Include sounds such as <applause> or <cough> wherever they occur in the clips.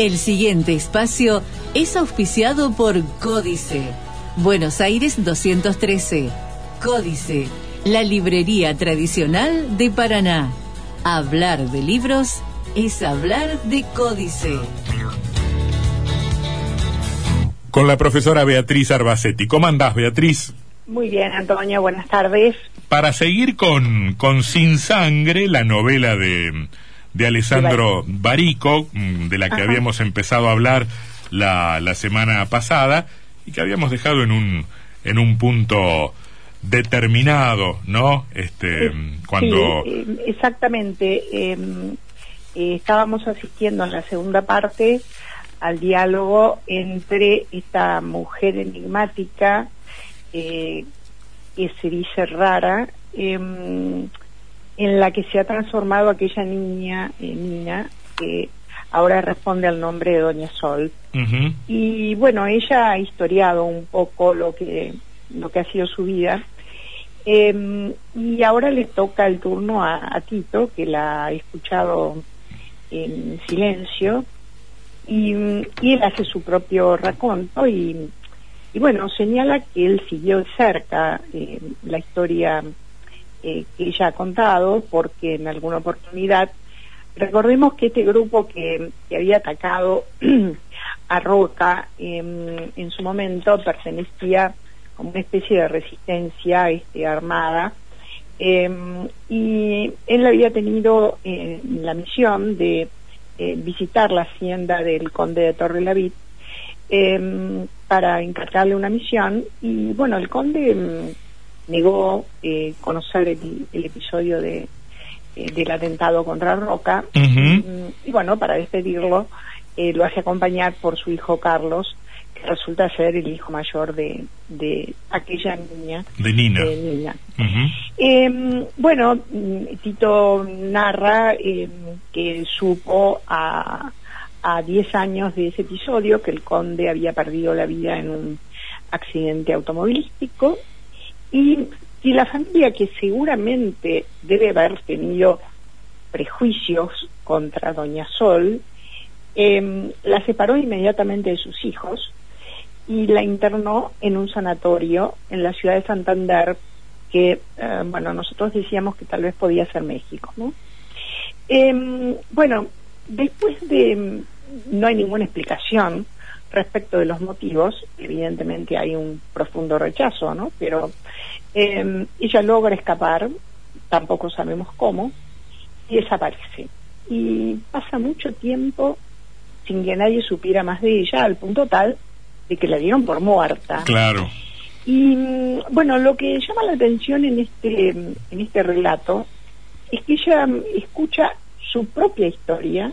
El siguiente espacio es auspiciado por Códice. Buenos Aires 213. Códice, la librería tradicional de Paraná. Hablar de libros es hablar de Códice. Con la profesora Beatriz Arbacetti. ¿Cómo andás, Beatriz? Muy bien, Antonio, buenas tardes. Para seguir con, con Sin Sangre, la novela de, de Alessandro Barico, mm, de la que habíamos empezado a hablar la, la semana pasada y que habíamos dejado en un, en un punto determinado, ¿no? Este, cuando... Sí, eh, exactamente. Em, eh, estábamos asistiendo en la segunda parte al diálogo entre esta mujer enigmática eh, que se dice rara, em, en la que se ha transformado aquella niña, eh, Nina, que ahora responde al nombre de Doña Sol. Y bueno, ella ha historiado un poco lo que, lo que ha sido su vida. Em, y ahora le toca el turno a, a Tito, que la ha escuchado en silencio, y, él hace su propio raconto y, y, bueno, señala que él siguió de cerca eh, la historia eh, que ella ha contado porque en alguna oportunidad, recordemos que este grupo que, había atacado <clears throat> a Roca em, en su momento pertenecía como una especie de resistencia este, armada em, y él había tenido eh, la misión de eh, visitar la hacienda del conde de Torre eh, para encargarle una misión y bueno, el conde negó eh, conocer el, episodio de, eh, del atentado contra Roca. Mm, y bueno, para despedirlo lo hace acompañar por su hijo Carlos resulta ser el hijo mayor de, de aquella niña. De Nina. Em, bueno, Tito narra em, que supo a, a 10 años de ese episodio que el conde había perdido la vida en un accidente automovilístico y, la familia que seguramente debe haber tenido prejuicios contra Doña Sol, eh, la separó inmediatamente de sus hijos y la internó en un sanatorio en la ciudad de Santander, que, eh, bueno, nosotros decíamos que tal vez podía ser México, ¿no? Em, bueno, después de, no hay ninguna explicación respecto de los motivos, evidentemente hay un profundo rechazo, ¿no? Pero em, ella logra escapar, tampoco sabemos cómo, y desaparece. Y pasa mucho tiempo sin que nadie supiera más de ella, al punto tal de que la dieron por muerta. Claro. Y mm, bueno, lo que llama la atención en este, en este relato es que ella escucha su propia historia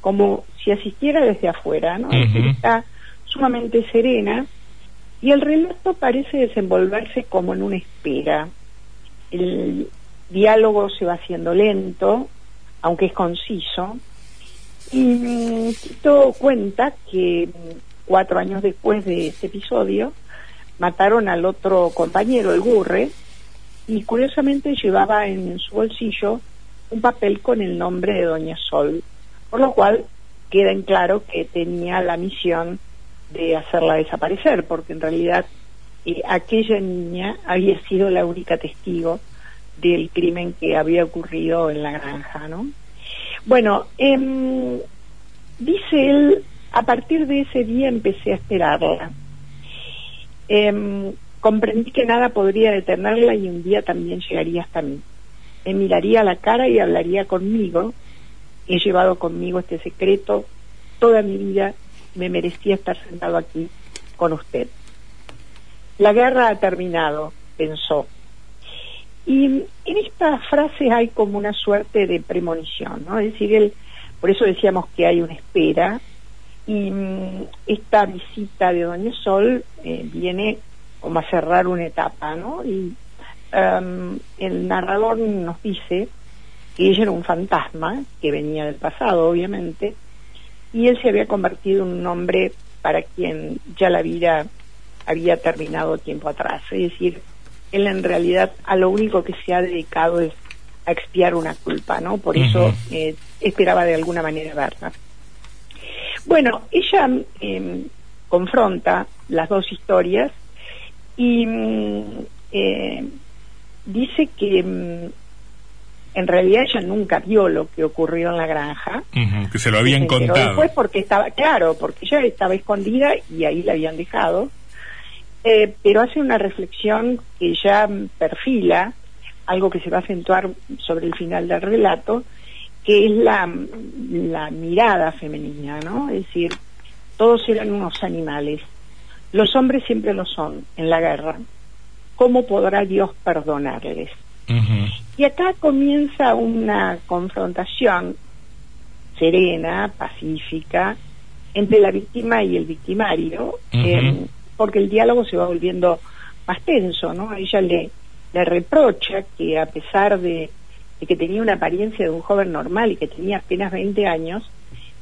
como si asistiera desde afuera, ¿no? Está sumamente serena y el relato parece desenvolverse como en una espera. El diálogo se va haciendo lento, aunque es conciso, y Tito cuenta que cuatro años después de ese episodio, mataron al otro compañero, el Gurre, y curiosamente llevaba en su bolsillo un papel con el nombre de Doña Sol, por lo cual queda en claro que tenía la misión de hacerla desaparecer, porque en realidad eh, aquella niña había sido la única testigo del crimen que había ocurrido en la granja, ¿no? Bueno, eh, dice él a partir de ese día empecé a esperarla. Em, comprendí que nada podría detenerla y un día también llegaría hasta mí. Me miraría a la cara y hablaría conmigo. He llevado conmigo este secreto toda mi vida. Me merecía estar sentado aquí con usted. La guerra ha terminado, pensó. Y en esta frase hay como una suerte de premonición, ¿no? Es decir, él, por eso decíamos que hay una espera, y mm, esta visita de Doña Sol eh, viene como a cerrar una etapa, ¿no? Y em, el narrador nos dice que ella era un fantasma que venía del pasado, obviamente, y él se había convertido en un hombre para quien ya la vida había terminado tiempo atrás. Es decir, él en realidad a lo único que se ha dedicado es a expiar una culpa, ¿no? Por eso eh, esperaba de alguna manera verla. Bueno, ella em, confronta las dos historias y mm, eh, dice que mm, en realidad ella nunca vio lo que ocurrió en la granja. que se lo habían contado. Después porque estaba, claro, porque ella estaba escondida y ahí la habían dejado. Eh, pero hace una reflexión que ya perfila algo que se va a acentuar sobre el final del relato, que es la, la mirada femenina, ¿no? Es decir, todos eran unos animales. Los hombres siempre lo son en la guerra. ¿Cómo podrá Dios perdonarles? Y acá comienza una confrontación serena, pacífica, entre la víctima y el victimario, em, porque el diálogo se va volviendo más tenso, ¿no? Ella le, le reprocha que a pesar de, que tenía una apariencia de un joven normal y que tenía apenas 20 años,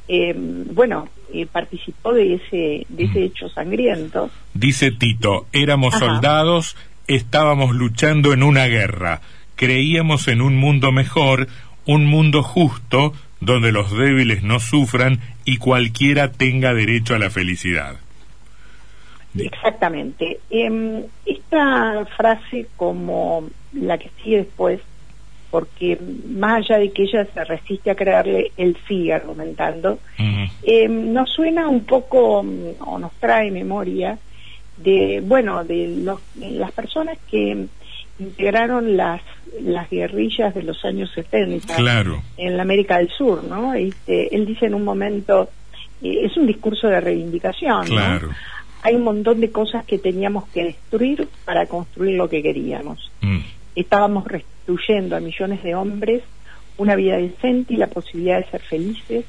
em, bueno, eh, participó de ese, de ese hecho sangriento. Dice Tito, éramos soldados, estábamos luchando en una guerra creíamos en un mundo mejor, un mundo justo, donde los débiles no sufran y cualquiera tenga derecho a la felicidad. Exactamente. Em, esta frase, como la que sigue después, porque más allá de que ella se resiste a creerle, él sigue argumentando, em, nos suena un poco, o nos trae memoria, de, bueno, de las personas que integraron las las guerrillas de los años 70 en la América del Sur, ¿no? Este, él dice en un momento, eh, es un discurso de reivindicación, Hay un montón de cosas que teníamos que destruir para construir lo que queríamos. Mm. Estábamos restituyendo a millones de hombres una vida decente y la posibilidad de ser felices,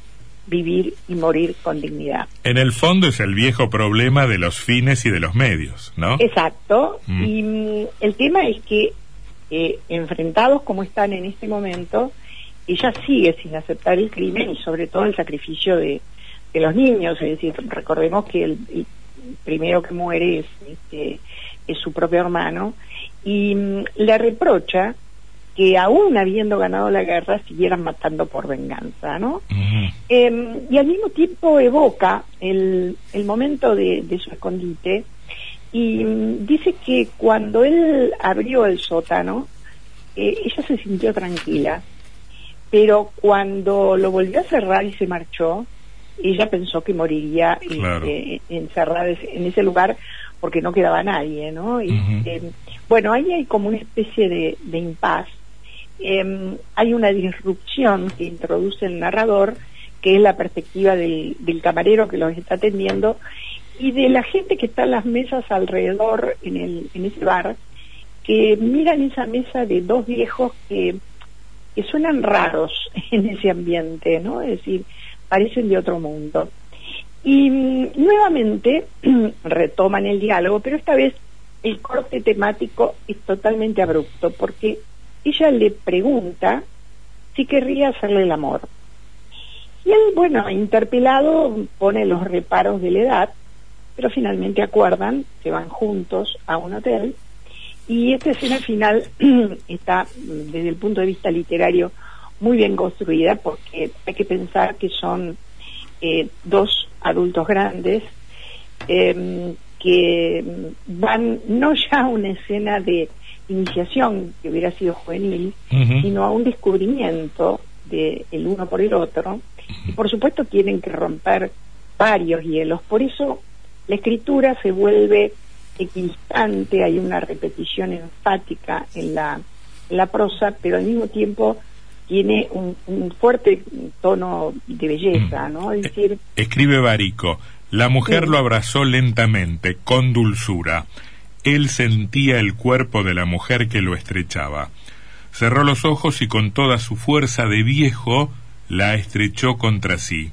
vivir y morir con dignidad. En el fondo es el viejo problema de los fines y de los medios, ¿no? Exacto. Mm. Y mm, el tema es que eh, enfrentados como están en este momento, ella sigue sin aceptar el crimen y sobre todo el sacrificio de, los niños. Es decir, recordemos que el, primero que muere es, este, es su propio hermano y mm, le reprocha que aún habiendo ganado la guerra siguieran matando por venganza, ¿no? Em, y al mismo tiempo evoca el, el momento de, de su escondite y mm, dice que cuando él abrió el sótano, eh, ella se sintió tranquila, pero cuando lo volvió a cerrar y se marchó, ella pensó que moriría este, encerrada en ese lugar porque no quedaba nadie, ¿no? Este, bueno, ahí hay como una especie de, de impas. Em, hay una disrupción que introduce el narrador, que es la perspectiva del, camarero que los está atendiendo, y de la gente que está en las mesas alrededor en ese bar, que miran esa mesa de dos viejos que, que suenan raros <laughs> en ese ambiente, ¿no? Es decir, parecen de otro mundo. Y mm, nuevamente <clears throat> retoman el diálogo, pero esta vez el corte temático es totalmente abrupto, porque ella le pregunta si querría hacerle el amor. Y él, bueno, interpelado, pone los reparos de la edad pero finalmente acuerdan que van juntos a un hotel y esta escena final <clears throat> está desde el punto de vista literario muy bien construida porque hay que pensar que son eh, dos adultos grandes em, que van no ya a una escena de iniciación que hubiera sido juvenil, sino a un descubrimiento de el uno por el otro. Y por supuesto tienen que romper varios hielos. Por eso la escritura se vuelve equidistante, hay una repetición enfática en la, la prosa, pero al mismo tiempo tiene un, fuerte tono de belleza. ¿no? Es decir, Escribe Barico, la mujer lo abrazó lentamente, con dulzura. Él sentía el cuerpo de la mujer que lo estrechaba. Cerró los ojos y con toda su fuerza de viejo la estrechó contra sí.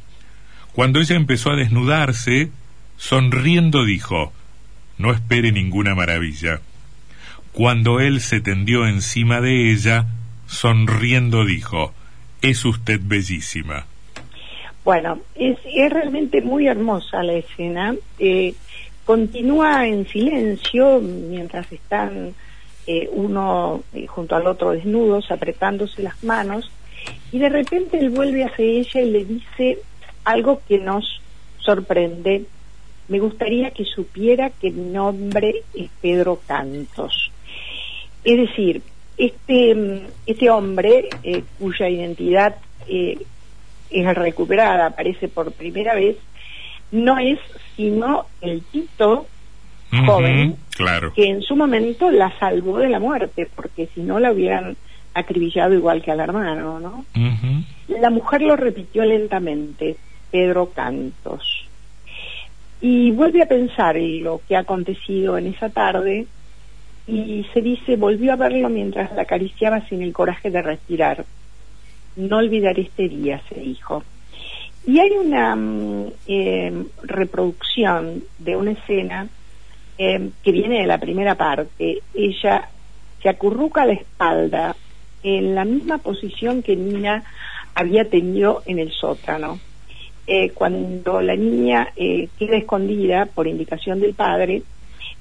Cuando ella empezó a desnudarse, Sonriendo dijo, No espere ninguna maravilla. Cuando él se tendió encima de ella, sonriendo dijo, Es usted bellísima. Bueno, es, es realmente muy hermosa la escena. Eh, continúa en silencio mientras están eh, uno eh, junto al otro desnudos, apretándose las manos, y de repente él vuelve hacia ella y le dice algo que nos sorprende, me gustaría que supiera que mi nombre es Pedro Cantos. Es decir, este, este hombre, eh, cuya identidad es recuperada, aparece por primera vez, no es sino el Tito joven claro. que en su momento la salvó de la muerte, porque si no la hubieran acribillado igual que al hermano, ¿no? La mujer lo repitió lentamente, Pedro Cantos. Y vuelve a pensar en lo que ha acontecido en esa tarde y se dice, volvió a verlo mientras la acariciaba sin el coraje de respirar. No olvidaré este día, se dijo. Y hay una mm, eh, reproducción de una escena eh, que viene de la primera parte. Ella se acurruca la espalda en la misma posición que Nina había tenido en el sótano. Eh, cuando la niña queda escondida por indicación del padre,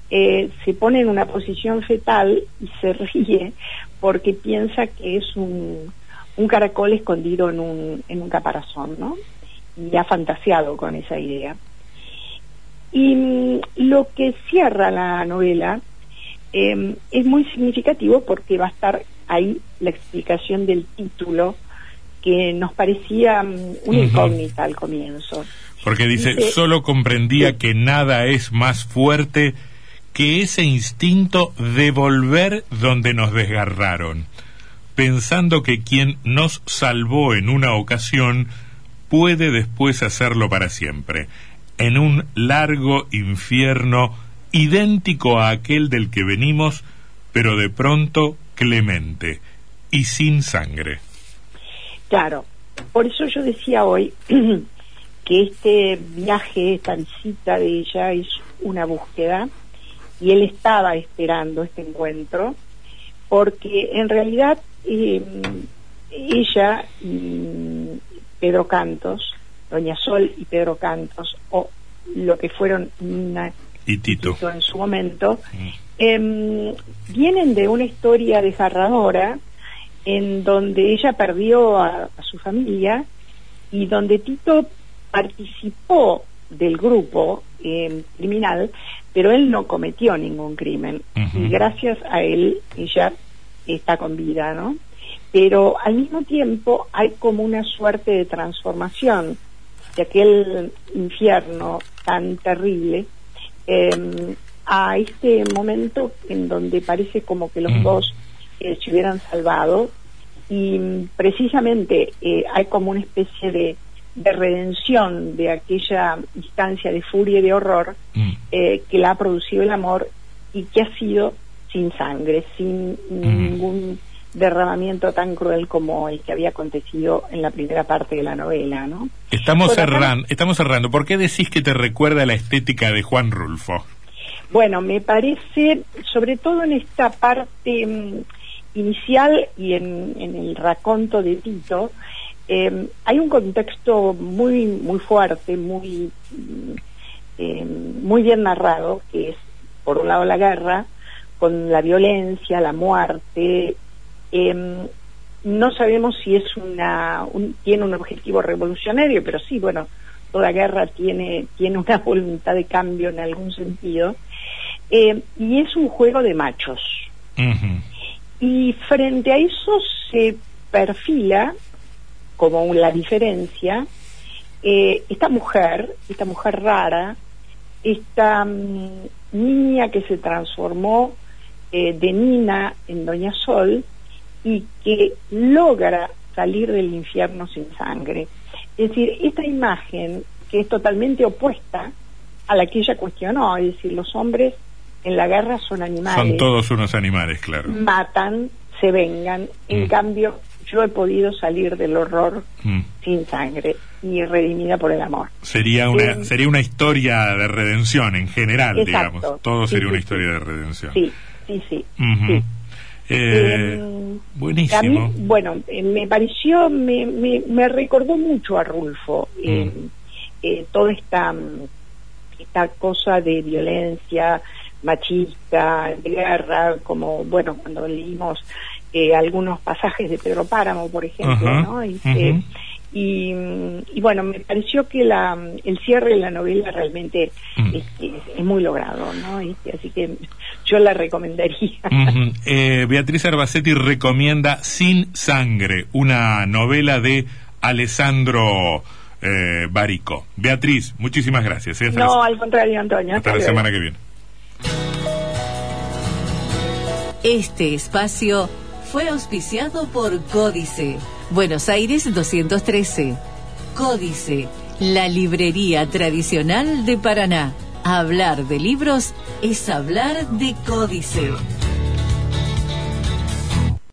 eh, se pone en una posición fetal y se ríe porque piensa que es un, un caracol escondido en un, en un caparazón, ¿no? Y ha fantaseado con esa idea. Y mm, lo que cierra la novela em, es muy significativo porque va a estar ahí la explicación del título que nos parecía mm, una incógnita al comienzo. Porque dice, solo comprendía que nada es más fuerte que ese instinto de volver donde nos desgarraron, pensando que quien nos salvó en una ocasión puede después hacerlo para siempre, en un largo infierno idéntico a aquel del que venimos, pero de pronto clemente y sin sangre. Claro, por eso yo decía hoy <clears throat> que este viaje, esta visita de ella es una búsqueda y él estaba esperando este encuentro porque en realidad eh, ella Pedro Cantos, Doña Sol y Pedro Cantos, o lo que fueron Nina y Tito, en su momento, em, vienen de una historia desgarradora en donde ella perdió a su familia y donde Tito participó del grupo eh, criminal, pero él no cometió ningún crimen. Y gracias a él ella está con vida, ¿no? Pero al mismo tiempo hay como una suerte de transformación de aquel infierno tan terrible em, a este momento en donde parece como que los dos eh, se hubieran salvado y precisamente eh, hay como una especie de de redención de aquella instancia de furia y de horror mm. eh, que la ha producido el amor y que ha sido sin sangre, sin mm. ningún derramamiento tan cruel como el que había acontecido en la primera parte de la novela, ¿no? Estamos cerrando, estamos cerrando. ¿Por qué decís que te recuerda la estética de Juan Rulfo? Bueno, me parece, sobre todo en esta parte mm, inicial y en, en el raconto de Tito, eh, hay un contexto muy muy fuerte, muy eh, muy bien narrado, que es por un lado la guerra, con la violencia, la muerte. Eh, no sabemos si es una tiene un objetivo revolucionario, pero sí, bueno, toda guerra tiene tiene una <laughs> voluntad de cambio en algún sentido. y es un juego de machos. Y frente a eso se perfila como la diferencia, eh, esta mujer, esta mujer rara, esta mm, niña que se transformó eh, de Nina en Doña Sol y que logra salir del infierno sin sangre. Es decir, esta imagen que es totalmente opuesta a la que ella cuestionó, es decir, los hombres en la guerra son animales. Son todos unos animales, claro. Matan, se vengan. En mm. cambio, yo he podido salir del horror mm. sin sangre y redimida por el amor. Sería una, sería una historia de redención en general, digamos. Todo sería una historia de redención. Sí, sí, sí. Eh, buenísimo. bueno, eh, me pareció, me, me, recordó mucho a Rulfo eh, mm. toda esta, esta cosa de violencia machista, de guerra, como, bueno, cuando leímos algunos pasajes de Pedro Páramo, por ejemplo, ¿no? Y, Y, y, bueno, me pareció que la, el cierre de la novela realmente Mm. es, muy logrado, ¿no? Este, así que yo la recomendaría. <laughs> Eh, Beatriz Arbacetti recomienda Sin Sangre, una novela de Alessandro eh, Barico. Beatriz, muchísimas gracias. eh. Hasta No, la, al contrario, Antonio. hasta la luego. semana que viene. Este espacio fue auspiciado por Códice, Buenos Aires 213. Códice, la librería tradicional de Paraná. Hablar de libros es hablar de Códice.